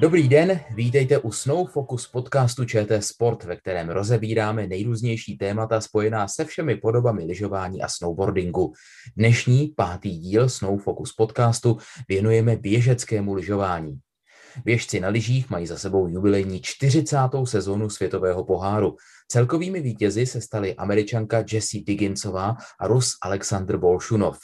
Dobrý den, vítejte u Snow Focus podcastu ČT Sport, ve kterém rozebíráme nejrůznější témata spojená se všemi podobami lyžování a snowboardingu. Dnešní pátý díl Snow Focus podcastu věnujeme běžeckému lyžování. Běžci na lyžích mají za sebou jubilejní 40. sezónu světového poháru. Celkovými vítězi se staly američanka Jessie Digginsová a Rus Aleksandr Bolšunov.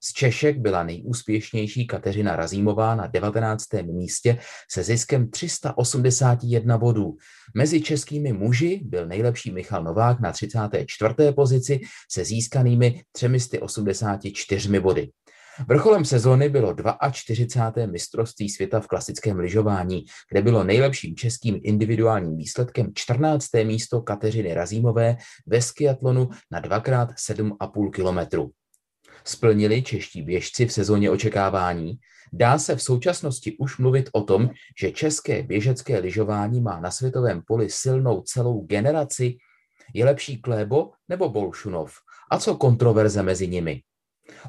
Z Češek byla nejúspěšnější Kateřina Razímová na 19. místě se ziskem 381 bodů. Mezi českými muži byl nejlepší Michal Novák na 34. pozici se získanými 384 body. Vrcholem sezóny bylo 42. mistrovství světa v klasickém lyžování, kde bylo nejlepším českým individuálním výsledkem 14. místo Kateřiny Razímové ve skiatlonu na 2x7,5 kilometru. Splnili čeští běžci v sezóně očekávání? Dá se v současnosti už mluvit o tom, že české běžecké lyžování má na světovém poli silnou celou generaci? Je lepší Klébo nebo Bolšunov? A co kontroverze mezi nimi?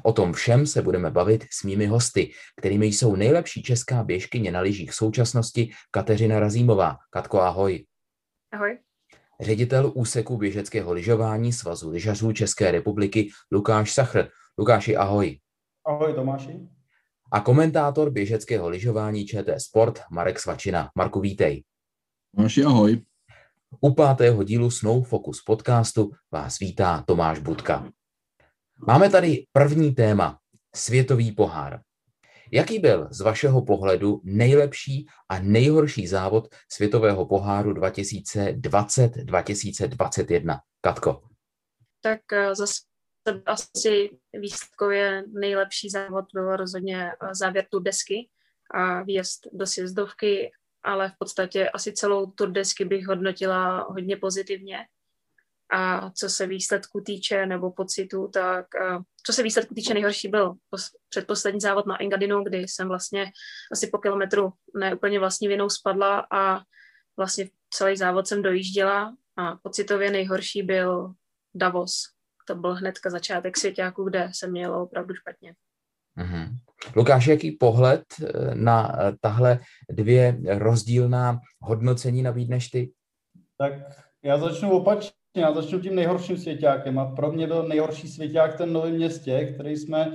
O tom všem se budeme bavit s mými hosty, kterými jsou nejlepší česká běžkyně na lyžích současnosti Kateřina Razímová. Katko, ahoj. Ahoj. Ředitel úseku běžeckého lyžování Svazu lyžařů České republiky Lukáš Sachr. Lukáši, ahoj. Ahoj Tomáši. A komentátor běžeckého lyžování ČT Sport Marek Svačina. Marku, vítej. Tomáši, ahoj. U pátého dílu Snow Focus podcastu vás vítá Tomáš Budka. Máme tady první téma, světový pohár. Jaký byl z vašeho pohledu nejlepší a nejhorší závod světového poháru 2020-2021? Katko. Tak eh, zase asi výsledkově nejlepší závod byl rozhodně eh, závěr tu desky a výjezd do sjezdovky, ale v podstatě asi celou tu desky bych hodnotila hodně pozitivně. A co se výsledku týče nebo pocitu, tak eh, co se výsledku týče nejhorší byl předposlední závod na Engadinu, kdy jsem vlastně asi po kilometru neúplně vlastní vinou spadla a vlastně celý závod jsem dojížděla a pocitově nejhorší byl Davos, to byl hnedka začátek svěťáku, kde se mělo opravdu špatně. Mm-hmm. Lukáš, jaký pohled eh, na eh, tahle dvě rozdílná hodnocení nabídneš ty? Tak já začnu opačně, já začnu tím nejhorším svěťákem a pro mě byl nejhorší svěťák ten Novém městě, který jsme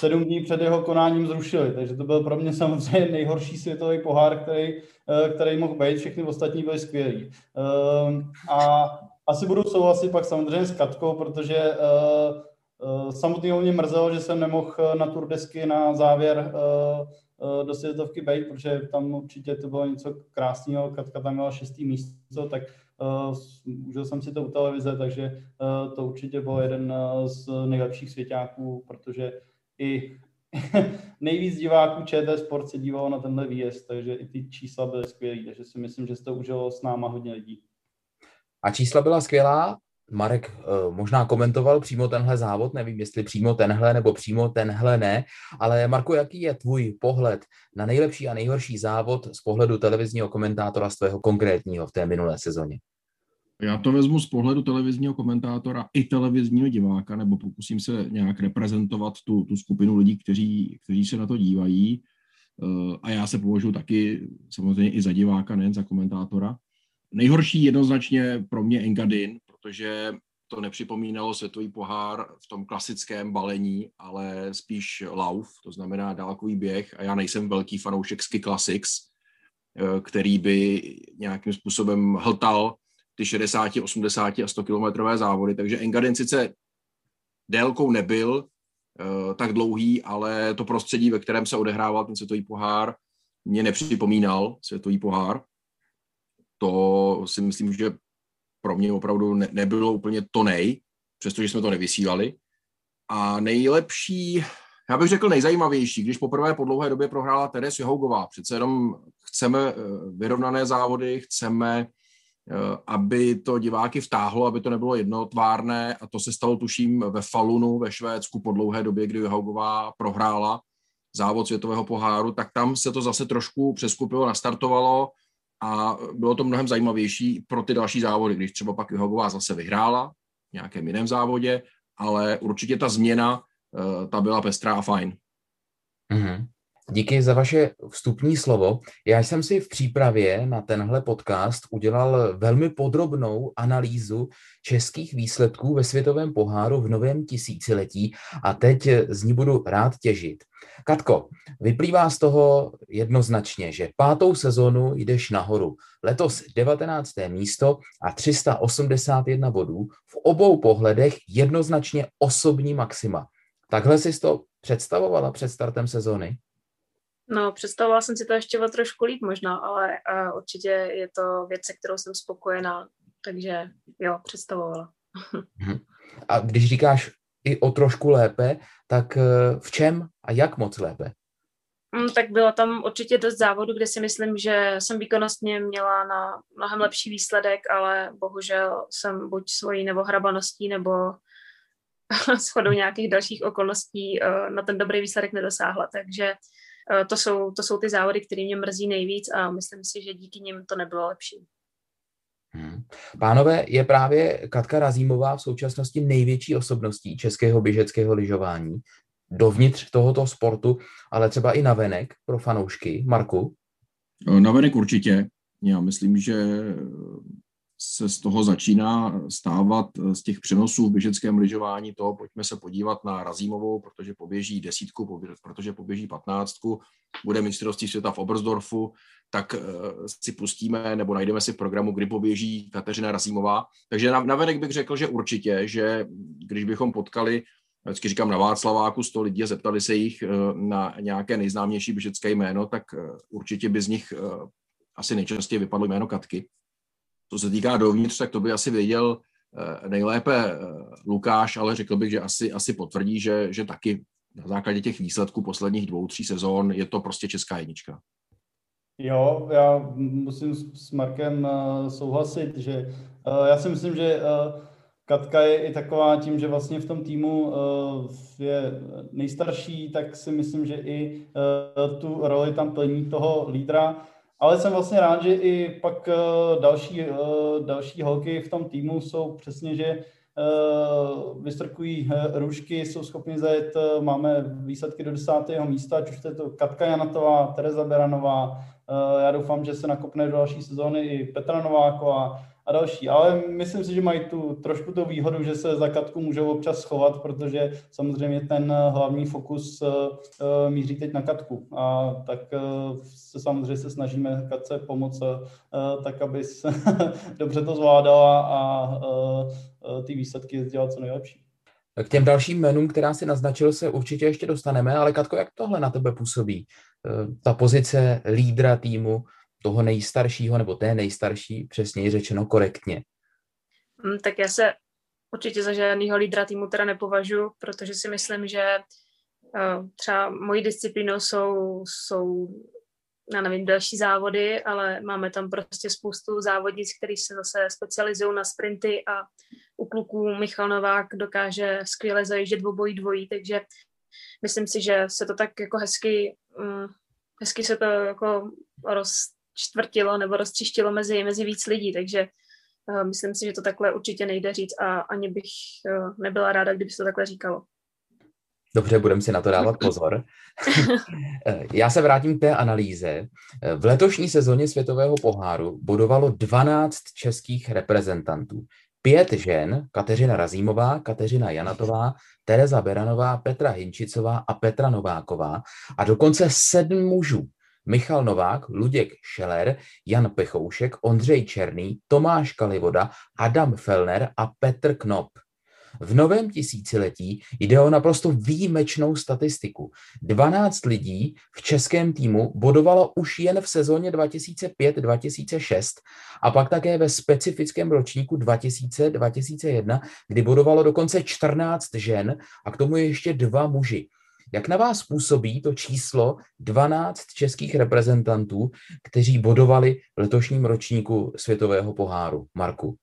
sedm dní před jeho konáním zrušili, takže to byl pro mě samozřejmě nejhorší světový pohár, který, eh, který mohl být, všechny ostatní byly skvělý. A asi budu souhlasit pak samozřejmě s Katkou, protože uh, uh, samotného mě mrzelo, že jsem nemohl eh, na turdesky na závěr uh, uh, do světovky být, protože tam určitě to bylo něco krásného. Katka tam měla šestý místo, tak uh, užil jsem si to u televize, takže uh, to určitě byl jeden z nejlepších svěťáků, protože i nejvíc diváků ČT Sport se dívalo na tenhle výjezd, takže i ty čísla byly skvělé, takže si myslím, že se to užilo s náma hodně lidí. A čísla byla skvělá. Marek uh, možná komentoval přímo tenhle závod, nevím, jestli přímo tenhle nebo přímo tenhle ne, ale Marku, jaký je tvůj pohled na nejlepší a nejhorší závod z pohledu televizního komentátora z tvého konkrétního v té minulé sezóně? Já to vezmu z pohledu televizního komentátora i televizního diváka, nebo pokusím se nějak reprezentovat tu, tu skupinu lidí, kteří, kteří se na to dívají. Uh, a já se považuji taky samozřejmě i za diváka, nejen za komentátora. Nejhorší jednoznačně pro mě Engadin, protože to nepřipomínalo světový pohár v tom klasickém balení, ale spíš lauf, to znamená dálkový běh. A já nejsem velký fanoušek Ski Classics, eh, který by nějakým způsobem hltal ty 60, 80 a 100 kilometrové závody, takže Engadin sice délkou nebyl uh, tak dlouhý, ale to prostředí, ve kterém se odehrával ten světový pohár, mě nepřipomínal světový pohár to si myslím, že pro mě opravdu ne, nebylo úplně to nej, přestože jsme to nevysílali. A nejlepší, já bych řekl nejzajímavější, když poprvé po dlouhé době prohrála Teres Johougová. Přece jenom chceme eh, vyrovnané závody, chceme, eh, aby to diváky vtáhlo, aby to nebylo jednotvárné a to se stalo tuším ve Falunu ve Švédsku po dlouhé době, kdy Johougová prohrála závod světového poháru, tak tam se to zase trošku přeskupilo, nastartovalo a bylo to mnohem zajímavější pro ty další závody, když třeba pak Johová zase vyhrála v nějakém jiném závodě, ale určitě ta změna, eh, ta byla pestrá a fajn. Mm-hmm. Díky za vaše vstupní slovo. Já jsem si v přípravě na tenhle podcast udělal velmi podrobnou analýzu českých výsledků ve světovém poháru v novém tisíciletí a teď z ní budu rád těžit. Katko, vyplývá z toho jednoznačně, že pátou sezonu jdeš nahoru. Letos 19. místo a 381 bodů. V obou pohledech jednoznačně osobní maxima. Takhle jsi to představovala před startem sezony? No, představovala jsem si to ještě o trošku líp možná, ale uh, určitě je to věc, se kterou jsem spokojená, takže jo, představovala. Mhm. A když říkáš i o trošku lépe, tak uh, v čem a jak moc lépe? Mm, tak bylo tam určitě dost závodu, kde si myslím, že jsem výkonnostně měla na mnohem lepší výsledek, ale bohužel jsem buď svojí nebo hrabaností nebo shodou nějakých dalších okolností uh, na ten dobrý výsledek nedosáhla. Takže Eh, to jsou, to jsou ty závody, které mě mrzí nejvíc a myslím si, že díky nim to nebylo lepší. Hmm. Pánové, je právě Katka Razímová v současnosti největší osobností českého běžeckého lyžování dovnitř tohoto sportu, ale třeba i navenek pro fanoušky. Marku? Eh, navenek určitě. Já myslím, že se z toho začíná stávat eh, z těch přenosů v běžeckém lyžování to, pojďme se podívat na Razímovou, protože poběží desítku, protože poběží patnáctku, bude mistrovství světa v Obersdorfu, tak eh, si pustíme nebo najdeme si v programu, kdy poběží Kateřina Razímová. Takže na, venek bych řekl, že určitě, že když bychom potkali vždycky říkám na Václaváku 100 lidí a zeptali se jich eh, na nějaké nejznámější běžecké jméno, tak určitě by z nich asi nejčastěji vypadlo jméno Katky. Co se týká dovnitř, tak to by asi věděl eh, nejlépe eh, Lukáš, ale řekl bych, že asi, asi potvrdí, že, že taky na základě těch výsledků posledních dvou, tří sezón je to prostě česká jednička. Jo, já musím s Markem eh, souhlasit, že já si myslím, že Katka je i taková tím, že vlastně v tom týmu je nejstarší, tak si myslím, že i tu roli tam plní toho lídra ale jsem vlastně rád, že i pak eh, další, eh, další holky v tom týmu jsou přesně, že eh, vystrkují růžky, jsou schopni zajet, máme výsledky do desátého místa, ať už to je to Katka Janatová, Tereza Beranová, já doufám, že se nakopne do další sezóny i Petra Nováková, a další. Ale myslím si, že mají tu trošku tu výhodu, že se za Katku můžou občas schovat, protože samozřejmě ten hlavní fokus uh, míří teď na Katku. A tak se samozřejmě se snažíme Katce pomoct tak, aby se dobře to zvládala a ty výsledky dělat co nejlepší. K těm dalším jménům, která si naznačil, se určitě ještě dostaneme, ale Katko, jak tohle na tebe působí? Ta pozice lídra týmu, toho nejstaršího nebo té nejstarší, přesněji řečeno korektně? Mm, tak já se určitě za žádného lídra týmu teda nepovažuji, protože si myslím, že uh, třeba mojí disciplínou jsou, jsou já nevím, další závody, ale máme tam prostě spoustu závodnic, který se zase specializují na sprinty a u kluků Michal Novák dokáže skvěle zajíždět obojí dvojí, takže myslím si, že se to tak jako hezky, um, hezky se to jako roz, čtvrtilo nebo roztřištilo mezi, mezi víc lidí, takže uh, myslím si, že to takhle určitě nejde říct a ani bych uh, nebyla ráda, kdyby se to takhle říkalo. Dobře, budeme si na to dávat pozor. Eh, já se vrátím k té analýze. V letošní sezóně světového poháru bodovalo 12 českých reprezentantů. Pět žen, Kateřina Razímová, Kateřina Janatová, Tereza Beranová, Petra Hinčicová a Petra Nováková a dokonce sedm mužů. Michal Novák, Luděk Šeler, Jan Pechoušek, Ondřej Černý, Tomáš Kalivoda, Adam Felner a Petr Knop. V novém tisíciletí jde o naprosto výjimečnou statistiku. 12 lidí v českém týmu bodovalo už jen v sezóně 2005-2006 a pak také ve specifickém ročníku 2000-2001, kdy bodovalo dokonce 14 žen a k tomu ještě dva muži. Jak na vás působí to číslo 12 českých reprezentantů, kteří bodovali v letošním ročníku světového poháru? Marku.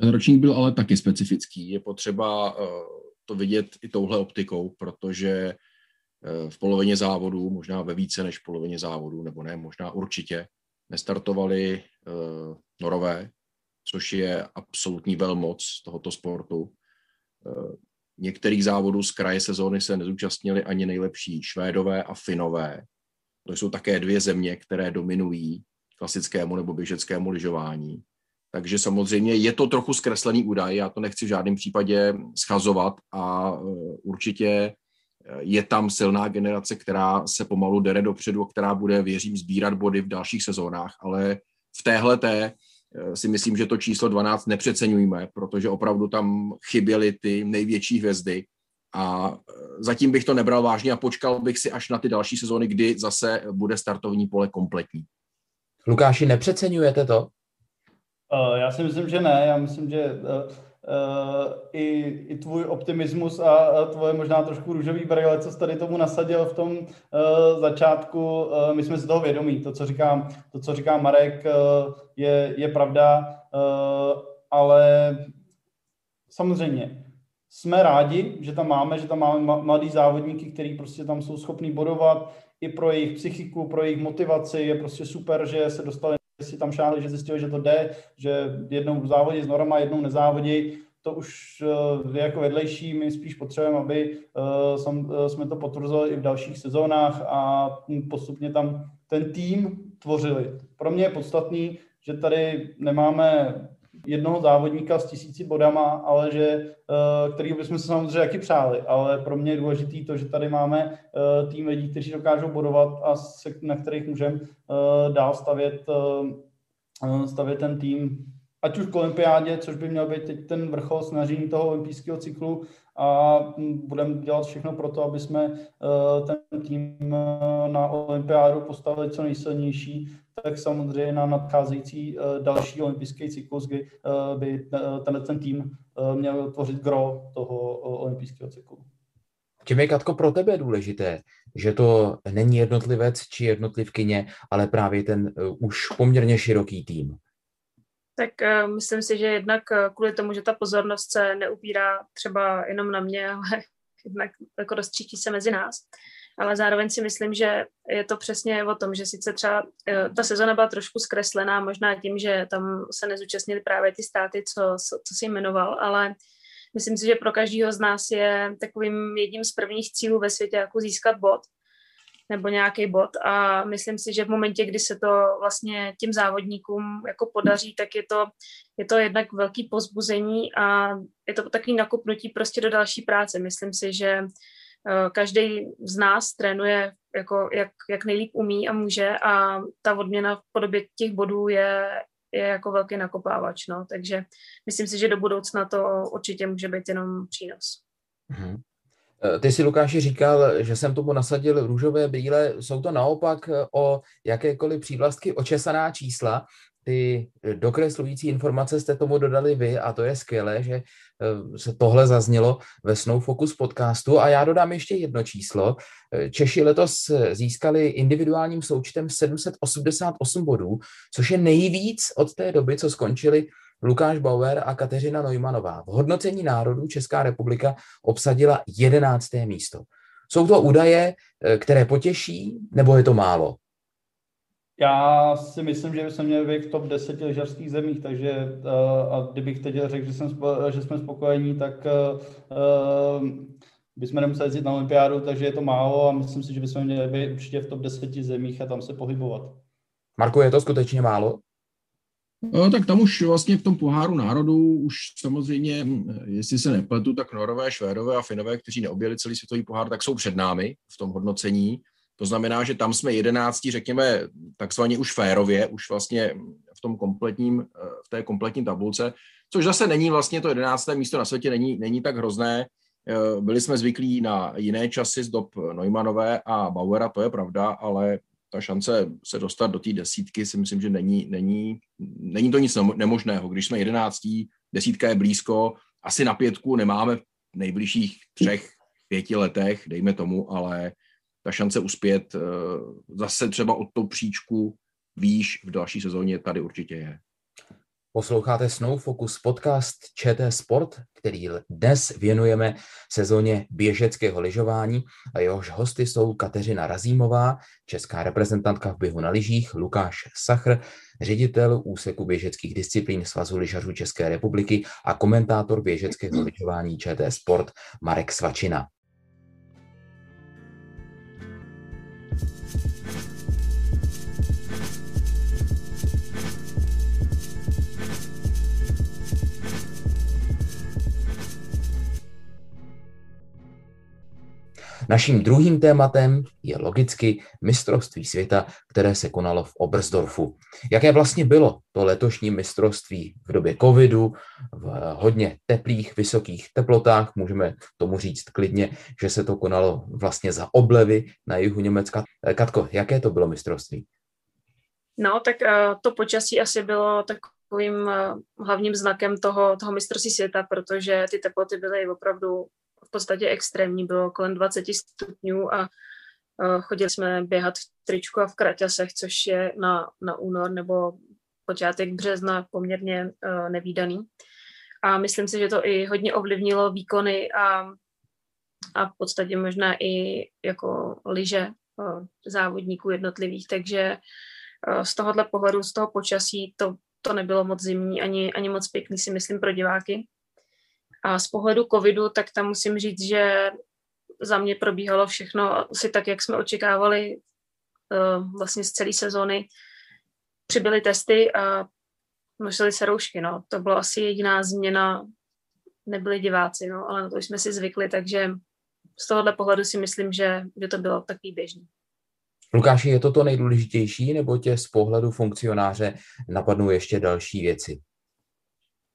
Ten ročník byl ale taky specifický. Je potřeba eh, to vidět i touhle optikou, protože eh, v polovině závodů, možná ve více než polovině závodů, nebo ne, možná určitě, nestartovali eh, norové, což je absolutní velmoc tohoto sportu. Některých závodů z kraje sezóny se nezúčastnili ani nejlepší Švédové a Finové. To jsou také dvě země, které dominují klasickému nebo běžeckému lyžování. Takže samozřejmě je to trochu zkreslený údaj, já to nechci v žádném případě schazovat a e, určitě e, je tam silná generace, která se pomalu dere dopředu a která bude, věřím, sbírat body v dalších sezónách, ale v téhle té si myslím, že to číslo 12 nepřeceňujeme, protože opravdu tam chyběly ty největší hvězdy a zatím bych to nebral vážně a počkal bych si až na ty další sezóny, kdy zase bude startovní pole kompletní. Lukáši, nepřeceňujete to? Uh, já si myslím, že ne. Já myslím, že i, i tvůj optimismus a, tvoje možná trošku růžový brýle, co jsi tady tomu nasadil v tom uh, začátku, uh, my jsme si toho vědomí. To, co říkám, to, co říká Marek, uh, je, je pravda, uh, ale samozřejmě jsme rádi, že tam máme, že tam máme mladý závodníky, kteří prostě tam jsou schopní bodovat i pro jejich psychiku, pro jejich motivaci. Je prostě super, že se dostali si tam šáhli, že zjistili, že to jde, že jednou závodí s norma, jednou nezávodí, to už eh, je jako vedlejší, my spíš potřebujeme, aby eh, jsme to potvrzovali i v dalších sezónách a postupně tam ten tým tvořili. Pro mě je podstatný, že tady nemáme jednoho závodníka s tisíci bodama, ale že, eh, který bychom se samozřejmě taky přáli, ale pro mě je důležitý to, že tady máme tým lidí, kteří dokážou bodovat a se, na kterých můžeme dál stavět, stavět ten tým. Ať už k olympiádě, což by měl být teď ten vrchol snažení toho olympijského cyklu. A budeme dělat všechno pro to, aby jsme ten tým na olympiádu postavili co nejsilnější, tak samozřejmě na nadcházející další olympijský cyklus, kdy by tenhle ten tým měl tvořit gro toho olympijského cyklu. Čím je, Katko, pro tebe důležité, že to není jednotlivec či jednotlivkyně, ale právě ten uh, už poměrně široký tým? Tak uh, myslím si, že jednak uh, kvůli tomu, že ta pozornost se neupírá třeba jenom na mě, ale jednak jako rozstřítí se mezi nás. Ale zároveň si myslím, že je to přesně o tom, že sice třeba uh, ta sezona byla trošku zkreslená, možná tím, že tam se nezúčastnili právě ty státy, co, co, si jmenoval, ale myslím si, že pro každého z nás je takovým jedním z prvních cílů ve světě, jako získat bod nebo nějaký bod a myslím si, že v momentě, kdy se to vlastně těm závodníkům jako podaří, tak je to, je to jednak velký pozbuzení a je to takový nakupnutí prostě do další práce. Myslím si, že eh, každý z nás trénuje jako jak, jak nejlíp umí a může a ta odměna v podobě těch bodů je, je jako velký nakopávač, no. takže myslím si, že do budoucna to určitě může být jenom přínos. Mm-hmm. Ty si, Lukáši, říkal, že jsem tomu nasadil růžové brýle. Jsou to naopak o jakékoliv přívlastky očesaná čísla. Ty dokreslující informace jste tomu dodali vy a to je skvělé, že eh, se tohle zaznělo ve Snow Focus podcastu. A já dodám ještě jedno číslo. Češi letos získali individuálním součtem 788 bodů, což je nejvíc od té doby, co skončili Lukáš Bauer a Kateřina Neumanová. V hodnocení národů Česká republika obsadila 11. místo. Jsou to údaje, eh, které potěší, nebo je to málo? Já si myslím, že bychom měli být v top 10 lyžařských zemích, takže eh, a kdybych teď řekl, že, jsem, že jsme spokojení, tak uh, bychom nemuseli jezdit na olympiádu, takže je to málo a myslím si, že bychom měli být určitě v top 10 zemích a tam se pohybovat. Marko, je to skutečně málo? No, tak tam už vlastně v tom poháru národů už samozřejmě, jestli se nepletu, tak Norové, Švédové a Finové, kteří neobjeli celý světový pohár, tak jsou před námi v tom hodnocení. To znamená, že tam jsme jedenáctí, řekněme, takzvaně už férově, už vlastně v tom kompletním, v té kompletní tabulce, což zase není vlastně to jedenácté místo na světě, není, není tak hrozné. Byli jsme zvyklí na jiné časy z dob Neumannové a Bauera, to je pravda, ale ta šance se dostat do té desítky si myslím, že není, není, není to nic nemožného. Když jsme jedenáctí, desítka je blízko, asi na pětku nemáme v nejbližších třech, pěti letech, dejme tomu, ale ta šance uspět eh, zase třeba od tou příčku výš v další sezóně tady určitě je. Posloucháte Snow Focus podcast ČT Sport, který dnes věnujeme sezóně běžeckého lyžování a jehož hosty jsou Kateřina Razímová, česká reprezentantka v běhu na lyžích, Lukáš Sachr, ředitel úseku běžeckých disciplín Svazu lyžařů České republiky a komentátor běžeckého lyžování ČT Sport Marek Svačina. Naším druhým tématem je logicky mistrovství světa, které se konalo v Oberstdorfu. Jaké vlastně bylo to letošní mistrovství v době covidu, v hodně teplých, vysokých teplotách, můžeme tomu říct klidně, že se to konalo vlastně za oblevy na jihu Německa. Katko, jaké to bylo mistrovství? No, tak uh, to počasí asi bylo takovým uh, hlavním znakem toho, toho mistrovství světa, protože ty teploty byly opravdu podstatě extrémní, bylo kolem 20 stupňů a chodili jsme běhat v tričku a v kraťasech, což je na, na únor nebo počátek března poměrně uh, nevýdaný. A myslím si, že to i hodně ovlivnilo výkony a, a v podstatě možná i jako liže uh, závodníků jednotlivých, takže z tohohle pohledu, z toho počasí to, to nebylo moc zimní ani, ani moc pěkný, si myslím, pro diváky. A z pohledu covidu, tak tam musím říct, že za mě probíhalo všechno asi tak, jak jsme očekávali uh, vlastně z celé sezóny. Přibyly testy a nosili se roušky, no. To byla asi jediná změna, nebyli diváci, no, ale na to jsme si zvykli, takže z tohohle pohledu si myslím, že, že to bylo takový běžný. Lukáši, je to to nejdůležitější, nebo tě z pohledu funkcionáře napadnou ještě další věci?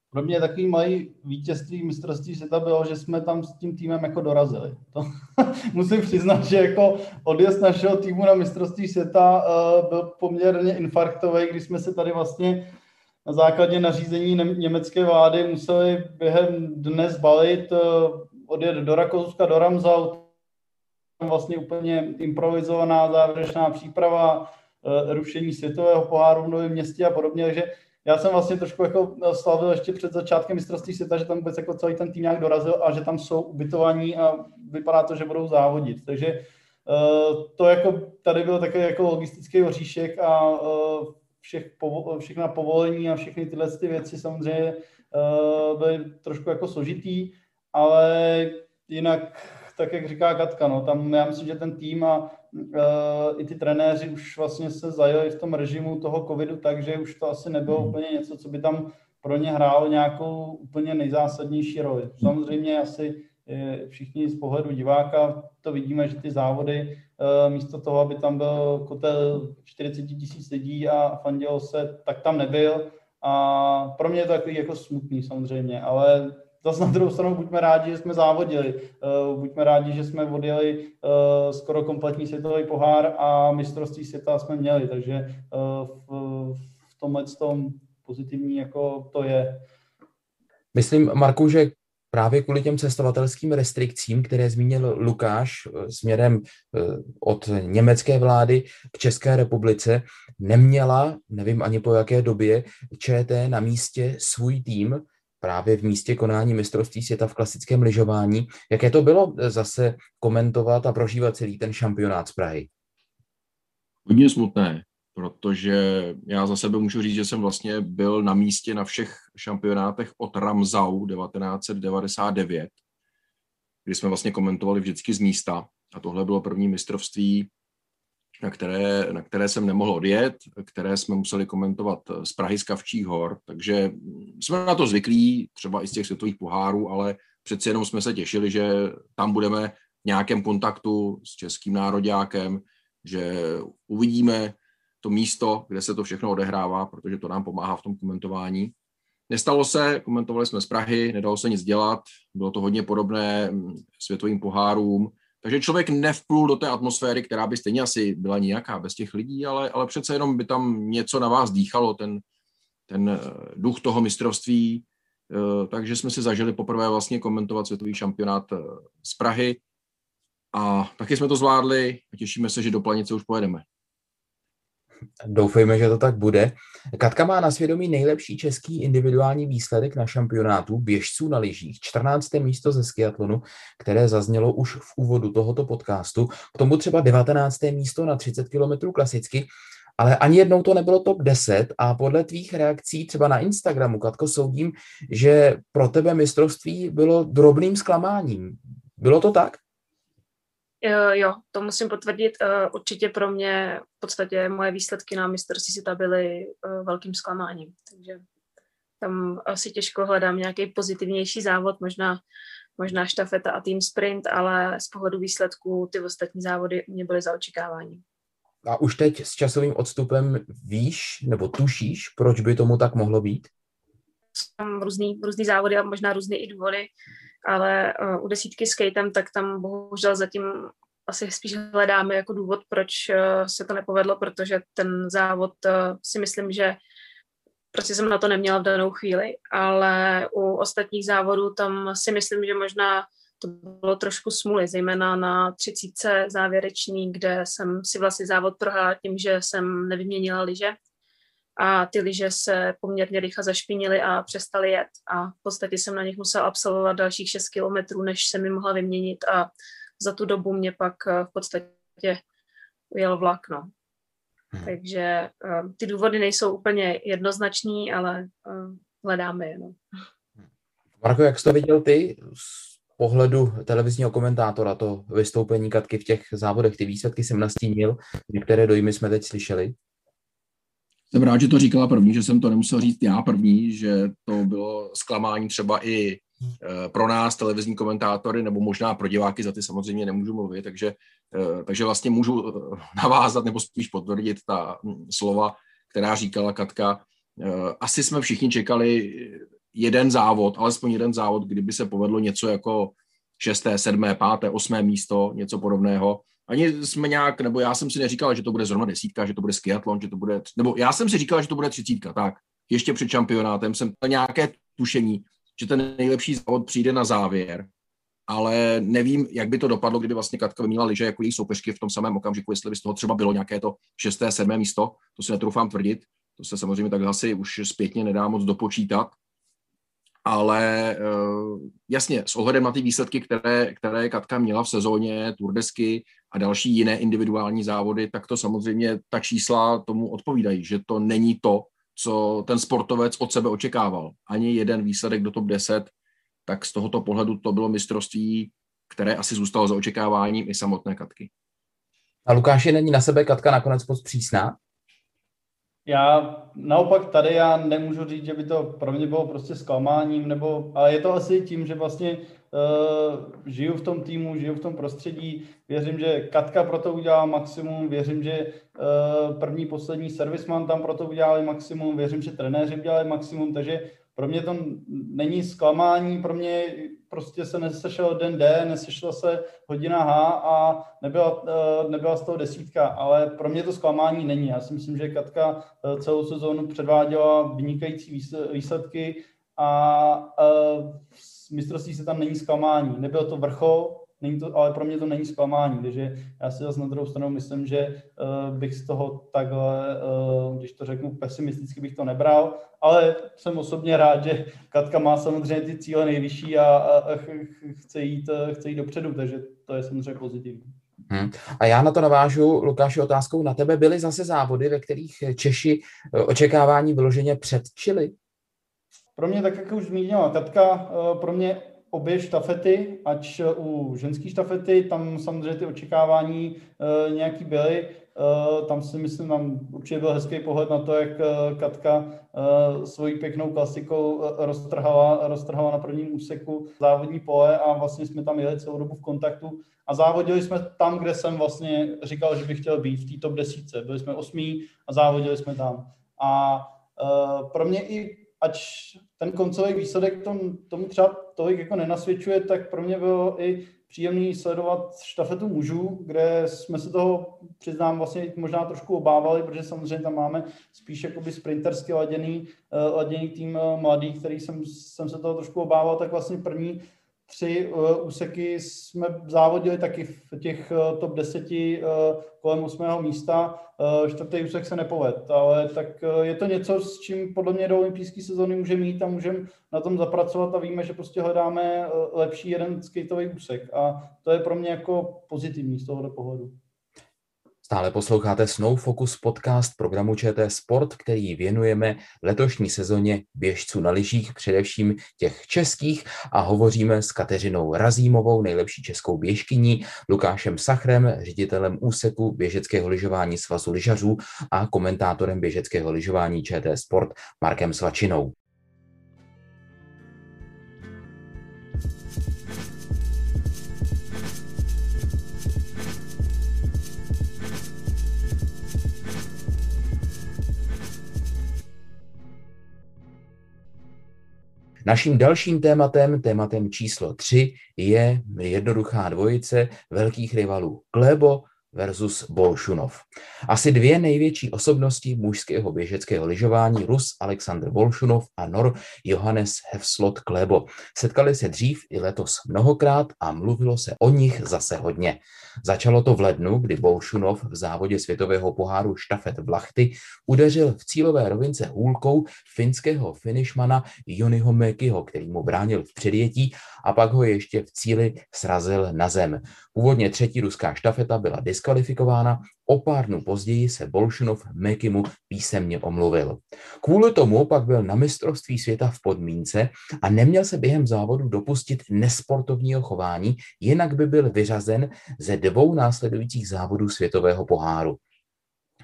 Pro mě takový malý vítězství mistrovství světa bylo, že jsme tam s tím týmem jako dorazili. To musím přiznat, že jako odjezd našeho týmu na mistrovství světa uh, byl poměrně infarktový, když jsme se tady vlastně na základě nařízení německé vlády museli během dne zbalit, uh, odjet do Rakouska, do Ramsau, vlastně úplně improvizovaná závěrečná příprava, uh, rušení světového poháru v Novém městě a podobně, takže já jsem vlastně trošku jako slavil ještě před začátkem mistrovství světa, že tam vůbec jako celý ten tým nějak dorazil a že tam jsou ubytovaní a vypadá to, že budou závodit. Takže uh, to jako tady byl takový jako logistický oříšek a uh, všech všechna povolení a všechny tyhle ty věci samozřejmě byly trošku jako složitý, ale jinak tak, jak říká Katka, no, tam já myslím, že ten tým a i ty trenéři už vlastně se zajeli v tom režimu toho covidu, takže už to asi nebylo hmm. úplně něco, co by tam pro ně hrálo nějakou úplně nejzásadnější roli. Hmm. Samozřejmě asi všichni z pohledu diváka to vidíme, že ty závody uh, místo toho, aby tam byl kotel 40 tisíc lidí a fandilo se, tak tam nebyl. A pro mě je to takový jako smutný samozřejmě, ale Zase na druhou stranu buďme rádi, že jsme závodili. Uh, buďme rádi, že jsme odjeli uh, skoro kompletní světový pohár a mistrovství světa jsme měli, takže v, v tomhle tom pozitivní jako to je. Myslím, Marku, že právě kvůli těm cestovatelským restrikcím, které zmínil Lukáš směrem od německé vlády k České republice, neměla, nevím ani po jaké době, ČT na místě svůj tým, právě v místě konání mistrovství světa v klasickém lyžování. Jaké to bylo eh, zase komentovat a prožívat celý ten šampionát z Prahy? Hodně smutné, protože já za sebe můžu říct, že jsem vlastně byl na místě na všech šampionátech od Ramzau 1999, kdy jsme vlastně komentovali vždycky z místa. A tohle bylo první mistrovství na které, na které jsem nemohl odjet, které jsme museli komentovat z Prahy z Kavčích hor, takže jsme na to zvyklí, třeba i z těch světových pohárů, ale přeci jenom jsme se těšili, že tam budeme v nějakém kontaktu s českým nároďákem, že uvidíme to místo, kde se to všechno odehrává, protože to nám pomáhá v tom komentování. Nestalo se, komentovali jsme z Prahy, nedalo se nic dělat, bylo to hodně podobné světovým pohárům, takže člověk nevplul do té atmosféry, která by stejně asi byla nějaká bez těch lidí, ale, ale přece jenom by tam něco na vás dýchalo, ten, ten eh, duch toho mistrovství. Eh, takže jsme si zažili poprvé vlastně komentovat světový šampionát eh, z Prahy a taky jsme to zvládli a těšíme se, že do Planice už pojedeme. Doufejme, že to tak bude. Katka má na svědomí nejlepší český individuální výsledek na šampionátu běžců na lyžích, 14. místo ze skiatlonu, které zaznělo už v úvodu tohoto podcastu. K tomu třeba 19. místo na 30 km klasicky ale ani jednou to nebylo top 10 a podle tvých reakcí třeba na Instagramu, Katko, soudím, že pro tebe mistrovství bylo drobným zklamáním. Bylo to tak? Jo, jo, to musím potvrdit. Eh, určitě pro mě v podstatě moje výsledky na mistrovství světa byly eh, velkým zklamáním, takže tam asi těžko hledám nějaký pozitivnější závod, možná, možná štafeta a tým sprint, ale z pohledu výsledků ty ostatní závody mě byly za očekávání. A už teď s časovým odstupem víš nebo tušíš, proč by tomu tak mohlo být? Jsou různý, různý závody a možná různé i důvody, ale uh, u desítky skatem, tak tam bohužel zatím asi spíš hledáme jako důvod, proč uh, se to nepovedlo, protože ten závod uh, si myslím, že prostě jsem na to neměla v danou chvíli, ale u ostatních závodů tam si myslím, že možná to bylo trošku smůly, zejména na třicítce závěrečný, kde jsem si vlastně závod prohrála tím, že jsem nevyměnila lyže a ty lyže se poměrně rychle zašpinily a přestaly jet a v podstatě jsem na nich musela absolvovat dalších 6 kilometrů, než jsem mi mohla vyměnit a za tu dobu mě pak eh, v podstatě ujel vlak, no. Hmm. Takže uh, ty důvody nejsou úplně jednoznační, ale uh, hledáme je, no. Marko, jak jsi to viděl ty z pohledu televizního komentátora, to vystoupení Katky v těch závodech, ty výsledky jsem nastínil, některé dojmy jsme teď slyšeli? Jsem rád, že to říkala první, že jsem to nemusel říct já první, že to bylo zklamání třeba i eh, pro nás, televizní komentátory, nebo možná pro diváky, za ty samozřejmě nemůžu mluvit, takže, eh, takže vlastně můžu eh, navázat nebo spíš potvrdit ta hm, slova, která říkala Katka. Asi jsme všichni čekali jeden závod, alespoň jeden závod, kdyby se povedlo něco jako šesté, sedmé, páté, osmé místo, něco podobného ani jsme nějak, nebo já jsem si neříkal, že to bude zrovna desítka, že to bude skiatlon, že to bude, nebo já jsem si říkal, že to bude třicítka, tak. Ještě před šampionátem jsem měl nějaké tušení, že ten nejlepší závod přijde na závěr, ale nevím, jak by to dopadlo, kdyby vlastně Katka vyměnila liže jako její soupeřky v tom samém okamžiku, jestli by z toho třeba bylo nějaké to šesté, sedmé místo, to si netroufám tvrdit, to se samozřejmě tak asi už zpětně nedá moc dopočítat, ale uh, jasně, s ohledem na ty výsledky, které, které Katka měla v sezóně, Turdesky a další jiné individuální závody, tak to samozřejmě ta čísla tomu odpovídají, že to není to, co ten sportovec od sebe očekával. Ani jeden výsledek do top 10, tak z tohoto pohledu to bylo mistrovství, které asi zůstalo za očekáváním i samotné Katky. A Lukáši, není na sebe Katka nakonec moc přísná? Já naopak tady já nemůžu říct, že by to pro mě bylo prostě zklamáním, nebo, ale je to asi tím, že vlastně uh, žiju v tom týmu, žiju v tom prostředí, věřím, že Katka pro to udělala maximum, věřím, že uh, první, poslední servisman tam pro to udělali maximum, věřím, že trenéři udělali maximum, takže pro mě to není zklamání, pro mě prostě se nesešel den D, nesešla se hodina H a nebyla, eh, nebyla z toho desítka, ale pro mě to zklamání není. Já si myslím, že Katka eh, celou sezónu předváděla vynikající výsledky a eh, mistrovství se tam není zklamání. Nebyl to vrchol, není to, ale pro mě to není zklamání, takže já si zase na druhou stranu myslím, že uh, bych z toho takhle, uh, když to řeknu pesimisticky, bych to nebral, ale jsem osobně rád, že Katka má samozřejmě ty cíle nejvyšší a, a, a chce, jít, eh, chce jít dopředu, takže to je samozřejmě pozitivní. Hmm. A já na to navážu, Lukáši, otázkou na tebe. Byly zase závody, ve kterých Češi očekávání vyloženě předčili? Pro mě, tak jak už zmínila Katka, pro mě obě štafety, ač u ženské štafety, tam samozřejmě ty očekávání uh, nějaký byly. Uh, tam si myslím, tam určitě byl hezký pohled na to, jak Katka uh, svojí pěknou klasikou roztrhala, roztrhala na prvním úseku závodní pole a vlastně jsme tam jeli celou dobu v kontaktu a závodili jsme tam, kde jsem vlastně říkal, že bych chtěl být, v té top desítce. Byli jsme osmí a závodili jsme tam. A pro mě i ač ten koncový výsledek tom, tomu třeba tolik jako nenasvědčuje, tak pro mě bylo i příjemný sledovat štafetu mužů, kde jsme se toho, přiznám, vlastně možná trošku obávali, protože samozřejmě tam máme spíš jakoby sprintersky laděný, uh, laděný tým uh, mladý, který jsem, jsem se toho trošku obával, tak vlastně první tři uh, úseky jsme závodili taky v těch uh, top deseti uh, kolem osmého místa. Uh, čtvrtý úsek se nepoved, ale tak uh, je to něco, s čím podle mě do olympijské sezóny může mít a můžeme na tom zapracovat a víme, že prostě hledáme uh, lepší jeden skateový úsek a to je pro mě jako pozitivní z tohoto pohledu. Stále posloucháte Snow Focus podcast programu ČT Sport, který věnujeme letošní sezóně běžců na lyžích, především těch českých a hovoříme s Kateřinou Razímovou, nejlepší českou běžkyní, Lukášem Sachrem, ředitelem úseku běžeckého lyžování Svazu lyžařů a komentátorem běžeckého lyžování ČT Sport Markem Svačinou. Naším dalším tématem, tématem číslo 3, je jednoduchá dvojice velkých rivalů. Klebo versus Bolšunov. Asi dvě největší osobnosti mužského běžeckého lyžování, Rus Alexander Bolšunov a Nor Johannes Hefslot Klebo. Setkali se dřív i letos mnohokrát a mluvilo se o nich zase hodně. Začalo to v lednu, kdy Bolšunov v závodě světového poháru štafet v Lachty udeřil v cílové rovince hůlkou finského finishmana Joniho Mekyho, který mu bránil v předjetí a pak ho ještě v cíli srazil na zem. Původně třetí ruská štafeta byla diskvalifikována, o pár dnů později se Bolšunov Mekimu písemně omluvil. Kvůli tomu pak byl na mistrovství světa v podmínce a neměl se během závodu dopustit nesportovního chování, jinak by byl vyřazen ze dvou následujících závodů světového poháru.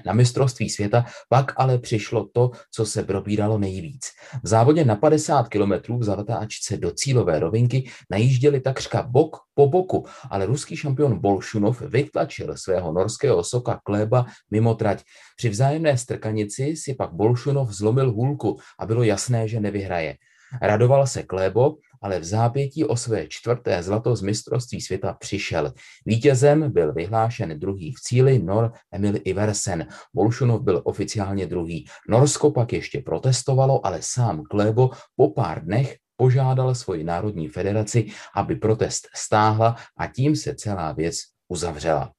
Na mistrovství světa pak ale přišlo to, co se probíralo nejvíc. V závodě na 50 kilometrů v zavrtáčce do cílové rovinky najížděli takřka bok po boku, ale ruský šampion Bolšunov vytlačil svého norského soka Kléba mimo trať. Při vzájemné strkanici si pak Bolšunov zlomil hůlku a bylo jasné, že nevyhraje. Radoval se Klébo, ale v zápětí o své čtvrté zlato z mistrovství světa přišel. Vítězem byl vyhlášen druhý v cíli Nor Emil Iversen. Bolšunov byl oficiálně druhý. Norsko pak ještě protestovalo, ale sám Klébo po pár dnech požádal svoji národní federaci, aby protest stáhla a tím se celá věc uzavřela.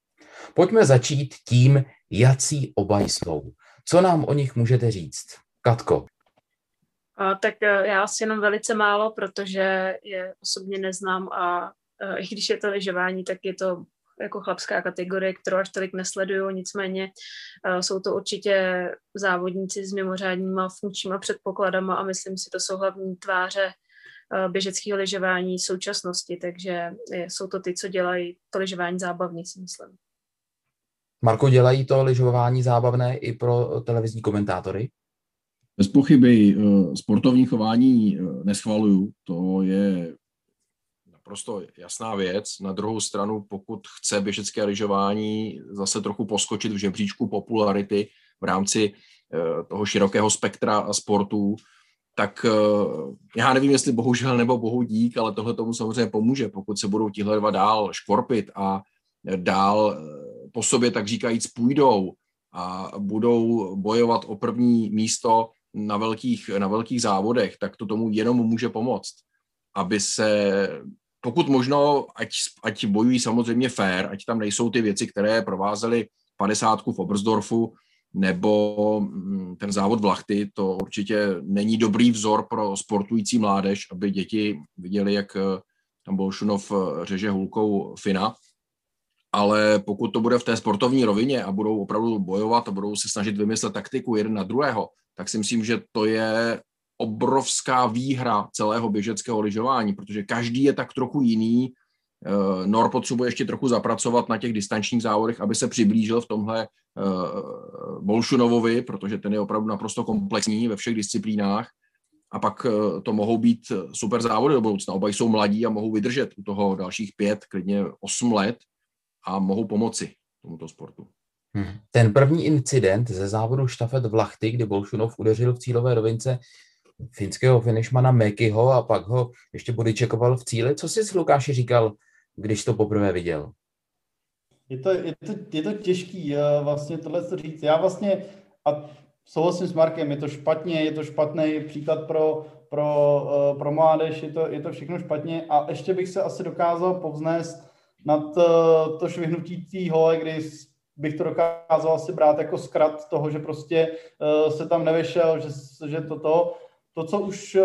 Pojďme začít tím, jací oba jsou. Co nám o nich můžete říct? Katko. A, tak e, já asi jenom velice málo, protože je osobně neznám a e, i když je to lyžování, tak je to jako chlapská kategorie, kterou až tolik nesleduju, nicméně uh, jsou to určitě závodníci s mimořádníma funkčníma předpokladama a myslím si, to jsou hlavní tváře uh, běžeckého lyžování současnosti, takže je, jsou to ty, co dělají to lyžování zábavní, si myslím. Marko, dělají to lyžování zábavné i pro televizní komentátory? Bez pochyby eh, sportovní chování eh, neschvaluju, to je naprosto jasná věc. Na druhou stranu, pokud chce běžecké lyžování zase trochu poskočit v žebříčku popularity v rámci eh, toho širokého spektra sportů, tak já nevím, jestli bohužel nebo bohu dík, ale tohle tomu samozřejmě pomůže, pokud se budou tihle dva dál škorpit a dál po sobě tak říkajíc půjdou a budou bojovat o první místo na velkých, na velkých závodech, tak to tomu jenom může pomoct, aby se pokud možno, ať, ať bojují samozřejmě fair, ať tam nejsou ty věci, které provázely 50 v Obersdorfu nebo mm, ten závod v Lachty, to určitě není dobrý vzor pro sportující mládež, aby děti viděli, jak eh, tam Bolšunov eh, řeže hůlkou Fina. Ale pokud to bude v té sportovní rovině a budou opravdu bojovat a budou se snažit vymyslet taktiku jeden na druhého, tak si myslím, že to je obrovská výhra celého běžeckého lyžování, protože každý je tak trochu jiný. Eh, Nor potřebuje ještě trochu zapracovat na těch distančních závodech, aby se přiblížil v tomhle Bolšunovovi, protože ten je opravdu naprosto komplexní ve všech disciplínách. A pak eh, to mohou být super závody do budoucna. Oba jsou mladí a mohou vydržet u toho dalších pět, klidně osm let a mohou pomoci tomuto sportu. Hmm. Ten první incident ze závodu štafet v Lachty, kdy Bolšunov udeřil v cílové rovince finského finishmana Mekyho a pak ho ještě bodyčekoval v cíli. Co jsi s Lukáši říkal, když to poprvé viděl? Je to, je to, je to těžký uh, vlastně tohle co říct. Já vlastně, a souhlasím s Markem, je to špatně, je to špatný příklad pro, pro, uh, pro mládež, je to, je to všechno špatně a ještě bych se asi dokázal povznést nad uh, to švihnutí té hole, kdy bych to dokázal asi brát jako zkrat toho, že prostě uh, se tam nevešel, že, že toto, to, co už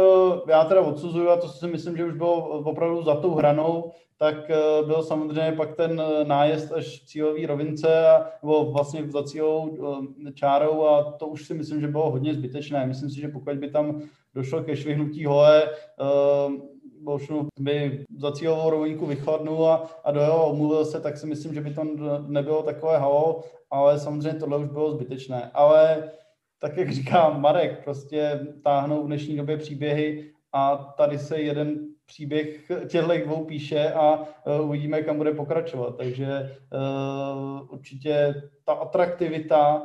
já teda odsuzuju a to si myslím, že už bylo opravdu za tou hranou, tak byl samozřejmě pak ten nájezd až cílový rovince, nebo vlastně za cílovou čárou a to už si myslím, že bylo hodně zbytečné. Myslím si, že pokud by tam došlo ke švihnutí hole, Bolšunov by za cílovou rovinku vychladnul a, a do jeho omluvil se, tak si myslím, že by to nebylo takové halo, ale samozřejmě tohle už bylo zbytečné. Ale tak, jak říká Marek, prostě táhnou v dnešní době příběhy a tady se jeden příběh těchto dvou píše a uh, uvidíme, kam bude pokračovat. Takže uh, určitě ta atraktivita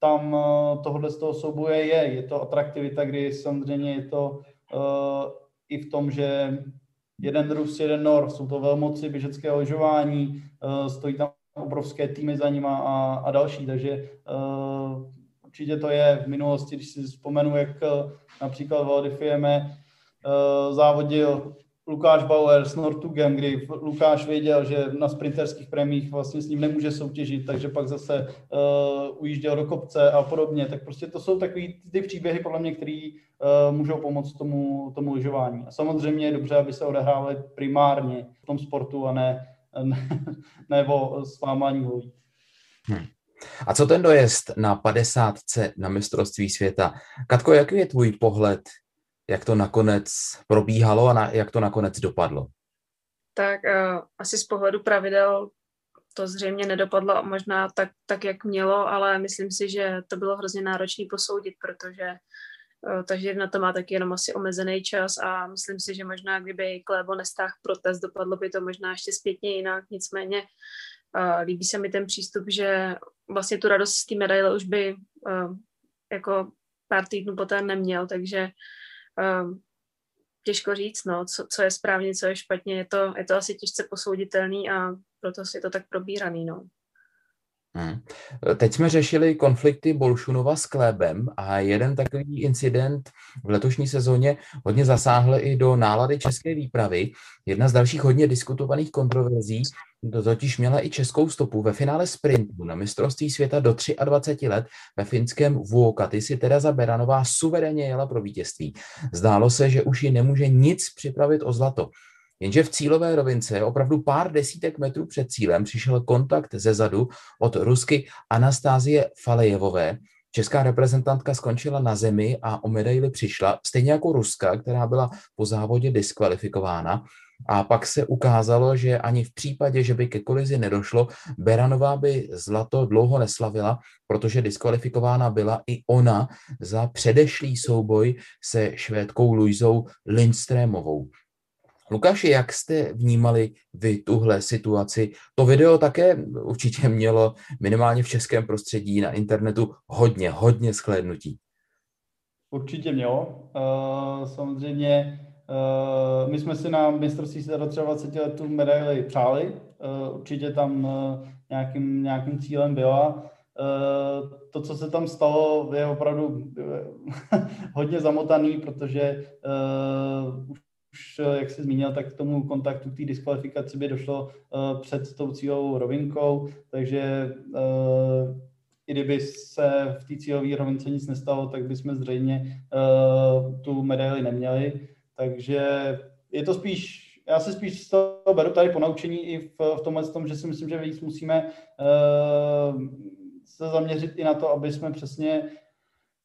tam uh, tohohle z toho souboje je. Je to atraktivita, kdy samozřejmě je to uh, i v tom, že jeden Rus, jeden Nor, jsou to velmoci běžeckého lyžování, uh, stojí tam obrovské týmy za nima a, a další, takže uh, určitě to je v minulosti, když si vzpomenu, jak uh, například Valdifieme uh, závodil Lukáš Bauer s Nortugem, kdy Lukáš věděl, že na sprinterských prémiích vlastně s ním nemůže soutěžit, takže pak zase uh, ujížděl do kopce a podobně. Tak prostě to jsou takový ty příběhy, podle mě, které uh, můžou pomoct tomu, tomu lyžování. A samozřejmě je dobře, aby se odehrávaly primárně v tom sportu a ne, ne, ne o slámání. Hmm. A co ten dojezd na 50. na mistrovství světa? Katko, jaký je tvůj pohled jak to nakonec probíhalo a na, jak to nakonec dopadlo? Tak uh, asi z pohledu pravidel to zřejmě nedopadlo možná tak, tak, jak mělo, ale myslím si, že to bylo hrozně náročné posoudit, protože uh, takže na to má taky jenom asi omezený čas a myslím si, že možná kdyby Klébo nestáhl protest, dopadlo by to možná ještě zpětně jinak, nicméně uh, líbí se mi ten přístup, že vlastně tu radost z té medaile už by uh, jako pár týdnů poté neměl, takže um, těžko říct, no, co, co je správně, co je špatně, je to, je to asi těžce posouditelný a proto je to tak probíraný, no. Hmm. Teď jsme řešili konflikty Bolšunova s Klébem a jeden takový incident v letošní sezóně hodně zasáhl i do nálady české výpravy. Jedna z dalších hodně diskutovaných kontroverzí to totiž měla i českou stopu ve finále sprintu na mistrovství světa do 23 let ve finském Vuokati si Tereza Beranová suverénně jela pro vítězství. Zdálo se, že už ji nemůže nic připravit o zlato. Jenže v cílové rovince opravdu pár desítek metrů před cílem přišel kontakt ze zadu od Rusky Anastázie Falejevové. Česká reprezentantka skončila na zemi a o medaili přišla, stejně jako Ruska, která byla po závodě diskvalifikována. A pak se ukázalo, že ani v případě, že by ke kolizi nedošlo, Beranová by zlato dlouho neslavila, protože diskvalifikována byla i ona za předešlý souboj se švédkou Luizou Lindstrémovou. Lukáši, jak jste vnímali vy tuhle situaci? To video také určitě mělo minimálně v českém prostředí na internetu hodně, hodně shlédnutí. Určitě mělo. Uh, samozřejmě uh, my jsme si na mistrovství světa do 23 letů medaili přáli. Uh, určitě tam nějakým, nějakým cílem byla. To, co se tam stalo, je opravdu hodně zamotaný, protože už už, eh, jak jsi zmínil, tak k tomu kontaktu, k té diskvalifikaci by došlo uh, před tou cílovou rovinkou, takže uh, i kdyby se v té cílové rovince nic nestalo, tak bychom zřejmě uh, tu medaili neměli. Takže je to spíš, já se spíš z toho beru tady po naučení i v, v tomhle tom, že si myslím, že víc musíme uh, se zaměřit i na to, aby jsme přesně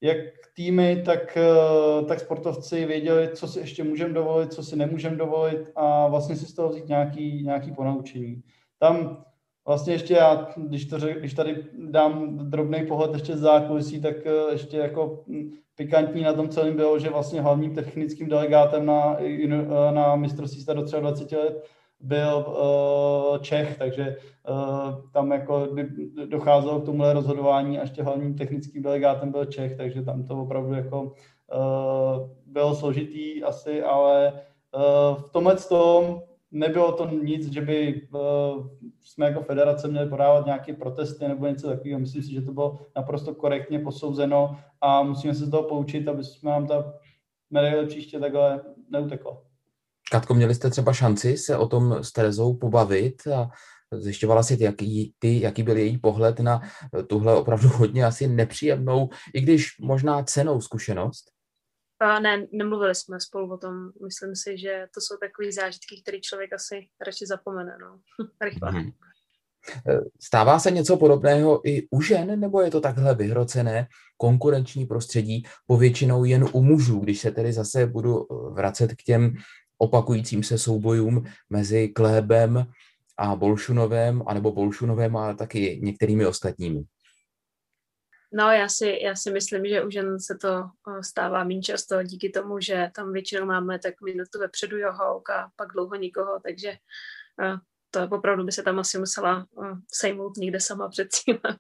jak týmy, tak, eh, tak sportovci věděli, co si ještě můžeme dovolit, co si nemůžeme dovolit a vlastně si z toho vzít nějaký, nějaký ponaučení. Tam vlastně ještě já, když, to, když tady dám drobný pohled ještě z zákulisí, tak eh, ještě jako hm, pikantní na tom celém bylo, že vlastně hlavním technickým delegátem na, eh, na mistrovství do 23 let byl uh, Čech, takže uh, tam jako docházelo k tomuhle rozhodování a ještě hlavním technickým delegátem byl Čech, takže tam to opravdu jako uh, bylo složitý asi, ale uh, v tomhle tom nebylo to nic, že by uh, jsme jako federace měli podávat nějaké protesty nebo něco takového. Myslím si, že to bylo naprosto korektně posouzeno a musíme se z toho poučit, aby jsme nám ta medaile příště takhle neutekla. Katko, měli jste třeba šanci se o tom s Terezou pobavit a zjišťovala si, jaký, ty, jaký byl její pohled na tuhle opravdu hodně asi nepříjemnou, i když možná cenou zkušenost? A ne, nemluvili jsme spolu o tom. Myslím si, že to jsou takové zážitky, které člověk asi radši zapomene. No. Rychle. Hmm. Stává se něco podobného i u žen, nebo je to takhle vyhrocené konkurenční prostředí povětšinou jen u mužů, když se tedy zase budu vracet k těm opakujícím se soubojům mezi Klébem a Bolšunovem, anebo Bolšunovem a taky některými ostatními? No, já si, já si myslím, že u žen se to eh, stává méně často díky tomu, že tam většinou máme tak minutu vepředu jeho a pak dlouho nikoho, takže eh, to opravdu by se tam asi musela eh, sejmout někde sama před cílem.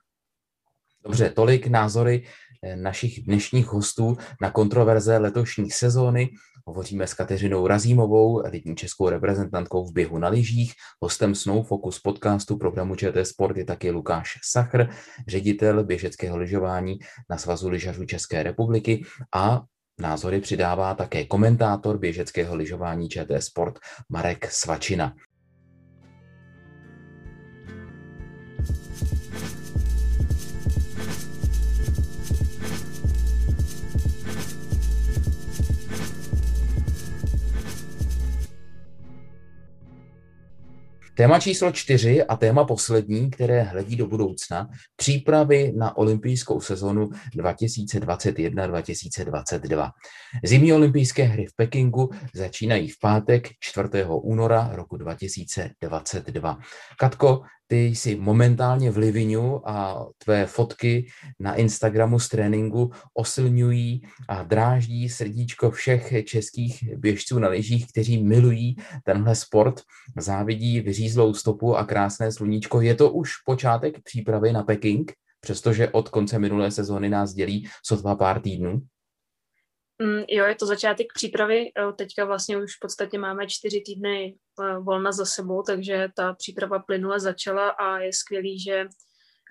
Dobře, tolik názory našich dnešních hostů na kontroverze letošní sezóny. Hovoříme s Kateřinou Razímovou, elitní českou reprezentantkou v běhu na lyžích. Hostem Snow Focus podcastu programu ČT Sport je taky Lukáš Sachr, ředitel běžeckého lyžování na Svazu lyžařů České republiky a názory přidává také komentátor běžeckého lyžování ČT Sport Marek Svačina. Téma číslo čtyři a téma poslední, které hledí do budoucna, přípravy na olympijskou sezonu 2021-2022. Zimní olympijské hry v Pekingu začínají v pátek 4. února roku 2022. Katko, ty jsi momentálně v Livinu a tvé fotky na Instagramu z tréninku osilňují a dráždí srdíčko všech českých běžců na lyžích, kteří milují tenhle sport, závidí vyřízlou stopu a krásné sluníčko. Je to už počátek přípravy na Peking, přestože od konce minulé sezóny nás dělí sotva pár týdnů? Mm, jo, je to začátek přípravy. Teďka vlastně už v podstatě máme čtyři týdny eh, volna za sebou, takže ta příprava plynule začala a je skvělý, že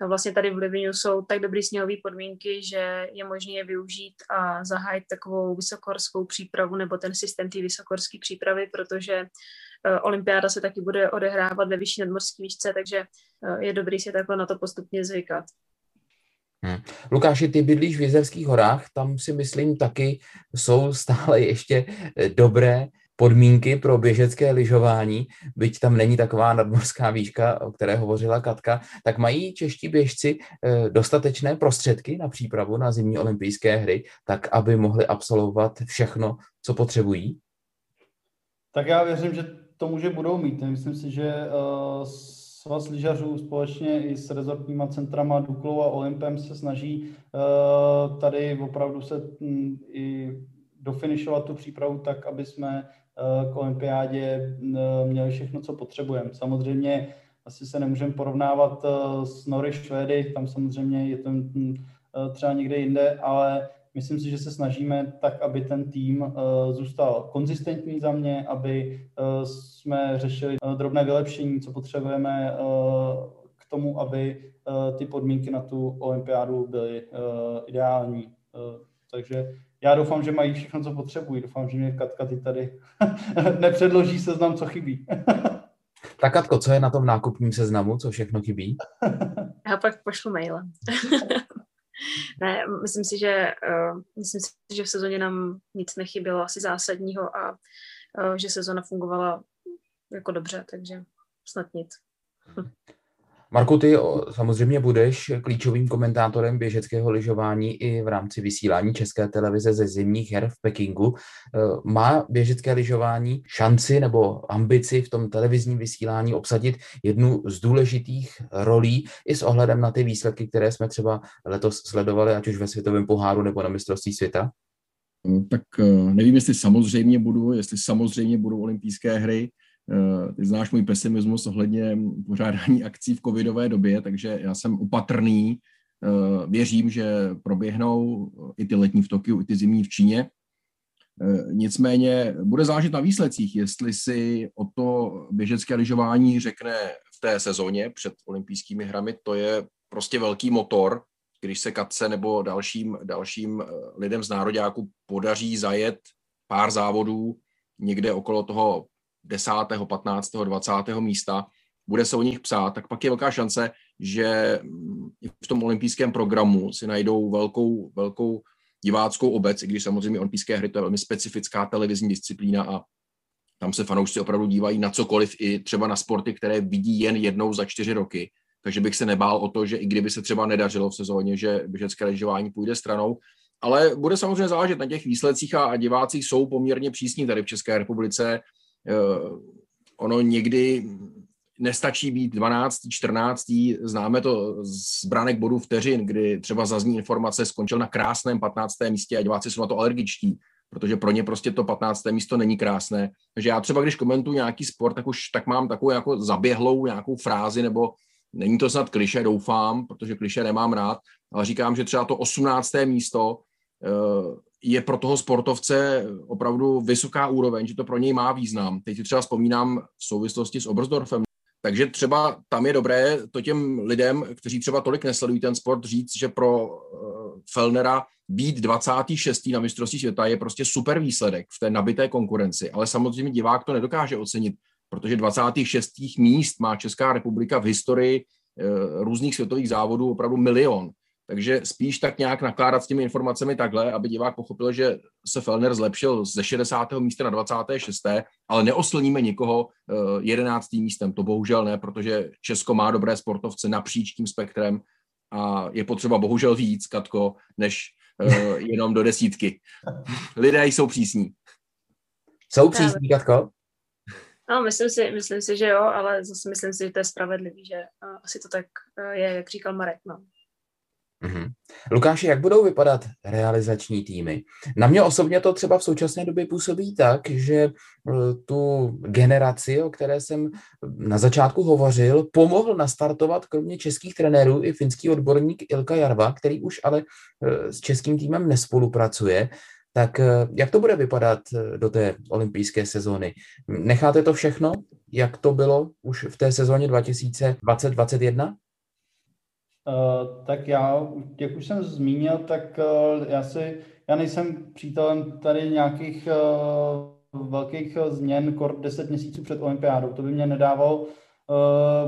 vlastně tady v Livinu jsou tak dobré sněhové podmínky, že je možné je využít a zahájit takovou vysokohorskou přípravu nebo ten systém té vysokorské přípravy, protože eh, olympiáda se taky bude odehrávat ve vyšší nadmorské výšce, takže eh, je dobrý si takhle na to postupně zvykat. Hmm. Lukáši, ty bydlíš v Jezerských horách, tam si myslím taky jsou stále ještě eh, dobré podmínky pro běžecké lyžování, byť tam není taková nadmorská výška, o které hovořila Katka, tak mají čeští běžci eh, dostatečné prostředky na přípravu na zimní olympijské hry, tak aby mohli absolvovat všechno, co potřebují? Tak já věřím, že to může budou mít. Myslím si, že uh, Svaz lyžařů společně i s rezortníma centrama Duklou a Olympem se snaží uh, tady opravdu se um, i dofinišovat tu přípravu tak, aby jsme uh, k olympiádě uh, měli všechno, co potřebujeme. Samozřejmě asi se nemůžeme porovnávat uh, s Nory Švédy, tam samozřejmě je to um, třeba někde jinde, ale Myslím si, že se snažíme tak, aby ten tým uh, zůstal konzistentní za mě, aby uh, jsme řešili uh, drobné vylepšení, co potřebujeme k tomu, aby ty podmínky na tu olympiádu byly ideální. Takže já doufám, že mají všechno, co potřebují. Doufám, že mě Katka ty tady nepředloží seznam, co chybí. tak Katko, co je na tom nákupním seznamu, co všechno chybí? Já pak pošlu mailem. ne, myslím si, že, uh, myslím si, že v sezóně nám nic nechybělo asi zásadního a uh, že sezóna fungovala jako dobře, takže snad nic. Marku, ty samozřejmě budeš klíčovým komentátorem běžeckého lyžování i v rámci vysílání České televize ze zimních her v Pekingu. Eh, má běžecké lyžování šanci nebo ambici v tom televizním vysílání obsadit jednu z důležitých rolí i s ohledem na ty výsledky, které jsme třeba letos sledovali, ať už ve světovém poháru nebo na mistrovství světa? Tak eh, nevím, jestli samozřejmě budu, jestli samozřejmě budou olympijské hry, ty znáš můj pesimismus ohledně pořádání akcí v covidové době, takže já jsem opatrný. Eh, věřím, že proběhnou i ty letní v Tokiu, i ty zimní v Číně. Eh, nicméně bude záležet na výsledcích, jestli si o to běžecké lyžování řekne v té sezóně před olympijskými hrami, to je prostě velký motor, když se Katce nebo dalším, dalším lidem z nároďáku podaří zajet pár závodů někde okolo toho 10., 15., 20. místa, bude se o nich psát, tak pak je velká šance, že v tom olympijském programu si najdou velkou, velkou diváckou obec, i když samozřejmě olympijské hry to je velmi specifická televizní disciplína a tam se fanoušci opravdu dívají na cokoliv, i třeba na sporty, které vidí jen jednou za čtyři roky. Takže bych se nebál o to, že i kdyby se třeba nedařilo v sezóně, že běžecké lyžování půjde stranou. Ale bude samozřejmě záležet na těch výsledcích a, a diváci jsou poměrně přísní tady v České republice. Uh, ono někdy nestačí být 12., 14. Známe to z branek bodů vteřin, kdy třeba zazní informace, skončil na krásném 15. místě a diváci jsou na to alergičtí, protože pro ně prostě to 15. místo není krásné. Takže já třeba, když komentuju nějaký sport, tak už tak mám takovou jako zaběhlou nějakou frázi, nebo není to snad kliše, doufám, protože kliše nemám rád, ale říkám, že třeba to 18. místo eh, je pro toho sportovce opravdu vysoká úroveň, že to pro něj má význam. Teď si třeba vzpomínám v souvislosti s Obersdorfem, takže třeba tam je dobré to těm lidem, kteří třeba tolik nesledují ten sport, říct, že pro uh, Fellnera být 26. na mistrovství světa je prostě super výsledek v té nabité konkurenci, ale samozřejmě divák to nedokáže ocenit, protože 26. míst má Česká republika v historii uh, různých světových závodů opravdu milion. Takže spíš tak nějak nakládat s těmi informacemi takhle, aby divák pochopil, že se Fellner zlepšil ze 60. místa na 26. ale neoslníme nikoho 11. Eh, místem. To bohužel ne, protože Česko má dobré sportovce napříč tím spektrem a je potřeba bohužel víc, Katko, než uh, jenom do desítky. Lidé jsou přísní. Jsou přísní, Katko? No, myslím si, myslím si, že jo, ale zase myslím si, že to je spravedlivý, že uh, asi to tak je, jak říkal Marek. No. Mm-hmm. Lukáši, jak budou vypadat realizační týmy? Na mě osobně to třeba v současné době působí tak, že eh, tu generaci, o které jsem na začátku hovořil, pomohl nastartovat kromě českých trenérů i finský odborník Ilka Jarva, který už ale eh, s českým týmem nespolupracuje. Tak eh, jak to bude vypadat do té olympijské sezóny? Necháte to všechno, jak to bylo už v té sezóně 2020-2021? Uh, tak já, jak už jsem zmínil, tak uh, já si, já nejsem přítelem tady nějakých uh, velkých změn kor 10 měsíců před olympiádou. To by mě nedávalo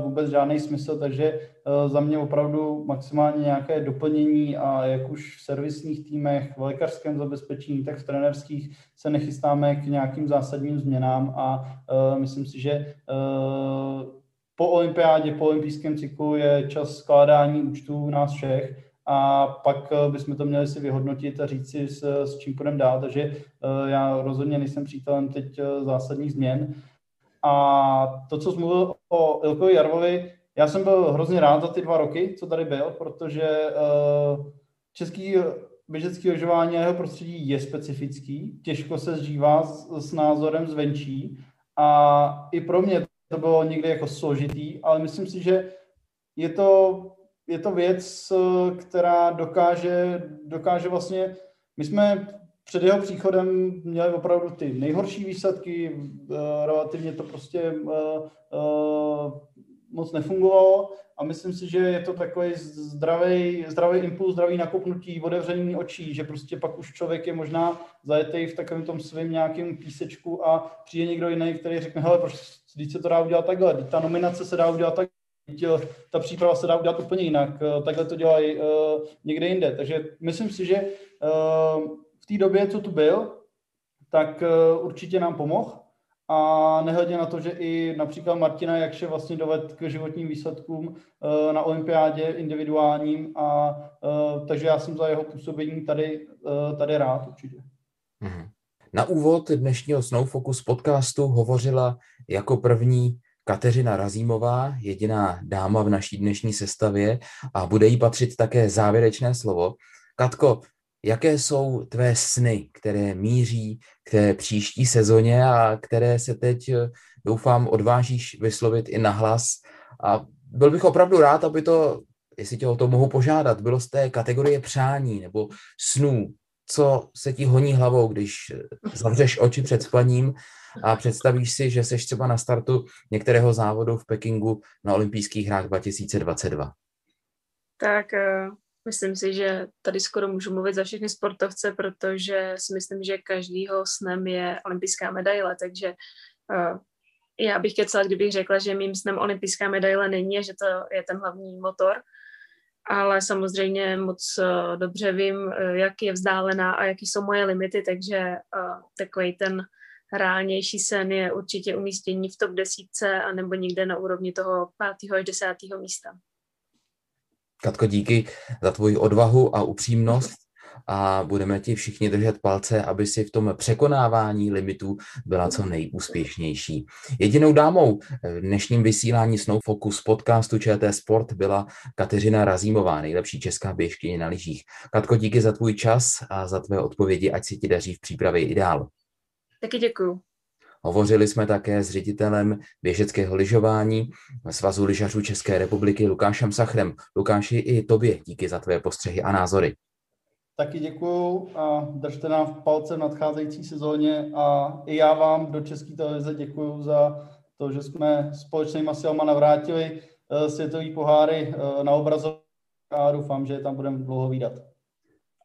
vůbec žádný smysl, takže za mě opravdu maximálně nějaké doplnění a jak už v servisních týmech, v lékařském zabezpečení, tak v trenerských se nechystáme k nějakým zásadním změnám a myslím si, že po olympiádě, po olympijském cyklu je čas skládání účtů nás všech a pak eh, bychom to měli si vyhodnotit a říct si, s, s čím půjdeme dál. Takže eh, já rozhodně nejsem přítelem teď eh, zásadních změn. A to, co jsi mluvil o Ilkovi Jarvovi, já jsem byl hrozně rád za ty dva roky, co tady byl, protože český běžecký lyžování a jeho prostředí je specifický, těžko se zžívá s, s názorem zvenčí a i pro mě to bylo někdy jako složitý, ale myslím si, že je to, je to věc, která dokáže, dokáže vlastně, my jsme před jeho příchodem měli opravdu ty nejhorší výsledky, eh, relativně to prostě eh, eh, moc nefungovalo a myslím si, že je to takový zdravý, zdravý impuls, zdravý nakopnutí, otevření očí, že prostě pak už člověk je možná zajetý v takovém tom svém nějakém písečku a přijde někdo jiný, který řekne, hele, proč když se to dá udělat takhle, ta nominace se dá udělat tak, ta příprava se dá udělat úplně jinak, takhle to dělají uh, někde jinde. Takže myslím si, že uh, v té době, co tu byl, tak uh, určitě nám pomohl a nehledě na to, že i například Martina Jakše vlastně doved k životním výsledkům uh, na olympiádě individuálním a uh, takže já jsem za jeho působení tady, uh, tady rád určitě. Mhm. Na úvod dnešního Snow Focus podcastu hovořila jako první Kateřina Razímová, jediná dáma v naší dnešní sestavě a bude jí patřit také závěrečné slovo. Katko, jaké jsou tvé sny, které míří k té příští sezóně a které se teď, doufám, odvážíš vyslovit i nahlas. A byl bych opravdu rád, aby to, jestli tě o to mohu požádat, bylo z té kategorie přání nebo snů, co se ti honí hlavou, když zavřeš oči před spaním a představíš si, že seš třeba na startu některého závodu v Pekingu na olympijských hrách 2022? Tak uh, myslím si, že tady skoro můžu mluvit za všechny sportovce, protože si myslím, že každýho snem je olympijská medaile, takže uh, já bych kecela, kdybych řekla, že mým snem olympijská medaile není a že to je ten hlavní motor. ale samozřejmě moc uh, dobře vím, uh, jak je vzdálená a jaký jsou moje limity, takže uh, takový ten reálnější sen je určitě umístění v top desítce a nebo někde na úrovni toho pátého až desátého místa. Katko, díky za tvoji odvahu a upřímnost a budeme ti všichni držet palce, aby si v tom překonávání limitů byla co nejúspěšnější. Jedinou dámou v dnešním vysílání Snow Focus podcastu ČT Sport byla Kateřina Razímová, nejlepší česká běžkyně na lyžích. Katko, díky za tvůj čas a za tvé odpovědi, ať si ti daří v přípravě ideál. Taky děkuju. Hovořili jsme také s ředitelem běžeckého lyžování Svazu lyžařů České republiky Lukášem Sachrem. Lukáši, i tobě díky za tvé postřehy a názory. Taky děkuju a držte nám v palce v nadcházející sezóně a i já vám do České televize děkuju za to, že jsme společnými silama navrátili eh, světový poháry eh, na obrazovku a doufám, že je tam budeme dlouho výdat.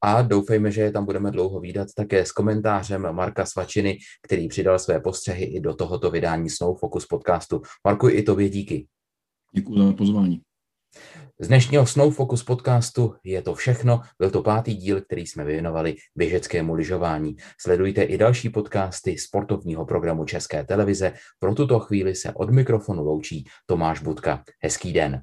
A doufejme, že je tam budeme dlouho výdat také s komentářem Marka Svačiny, který přidal své postřehy i do tohoto vydání Snow Focus podcastu. Marku, i tobě díky. Děkuji za pozvání. Z dnešního Snow Focus podcastu je to všechno. Byl to pátý díl, který jsme věnovali běžeckému lyžování. Sledujte i další podcasty sportovního programu České televize. Pro tuto chvíli se od mikrofonu loučí Tomáš Budka. Hezký den.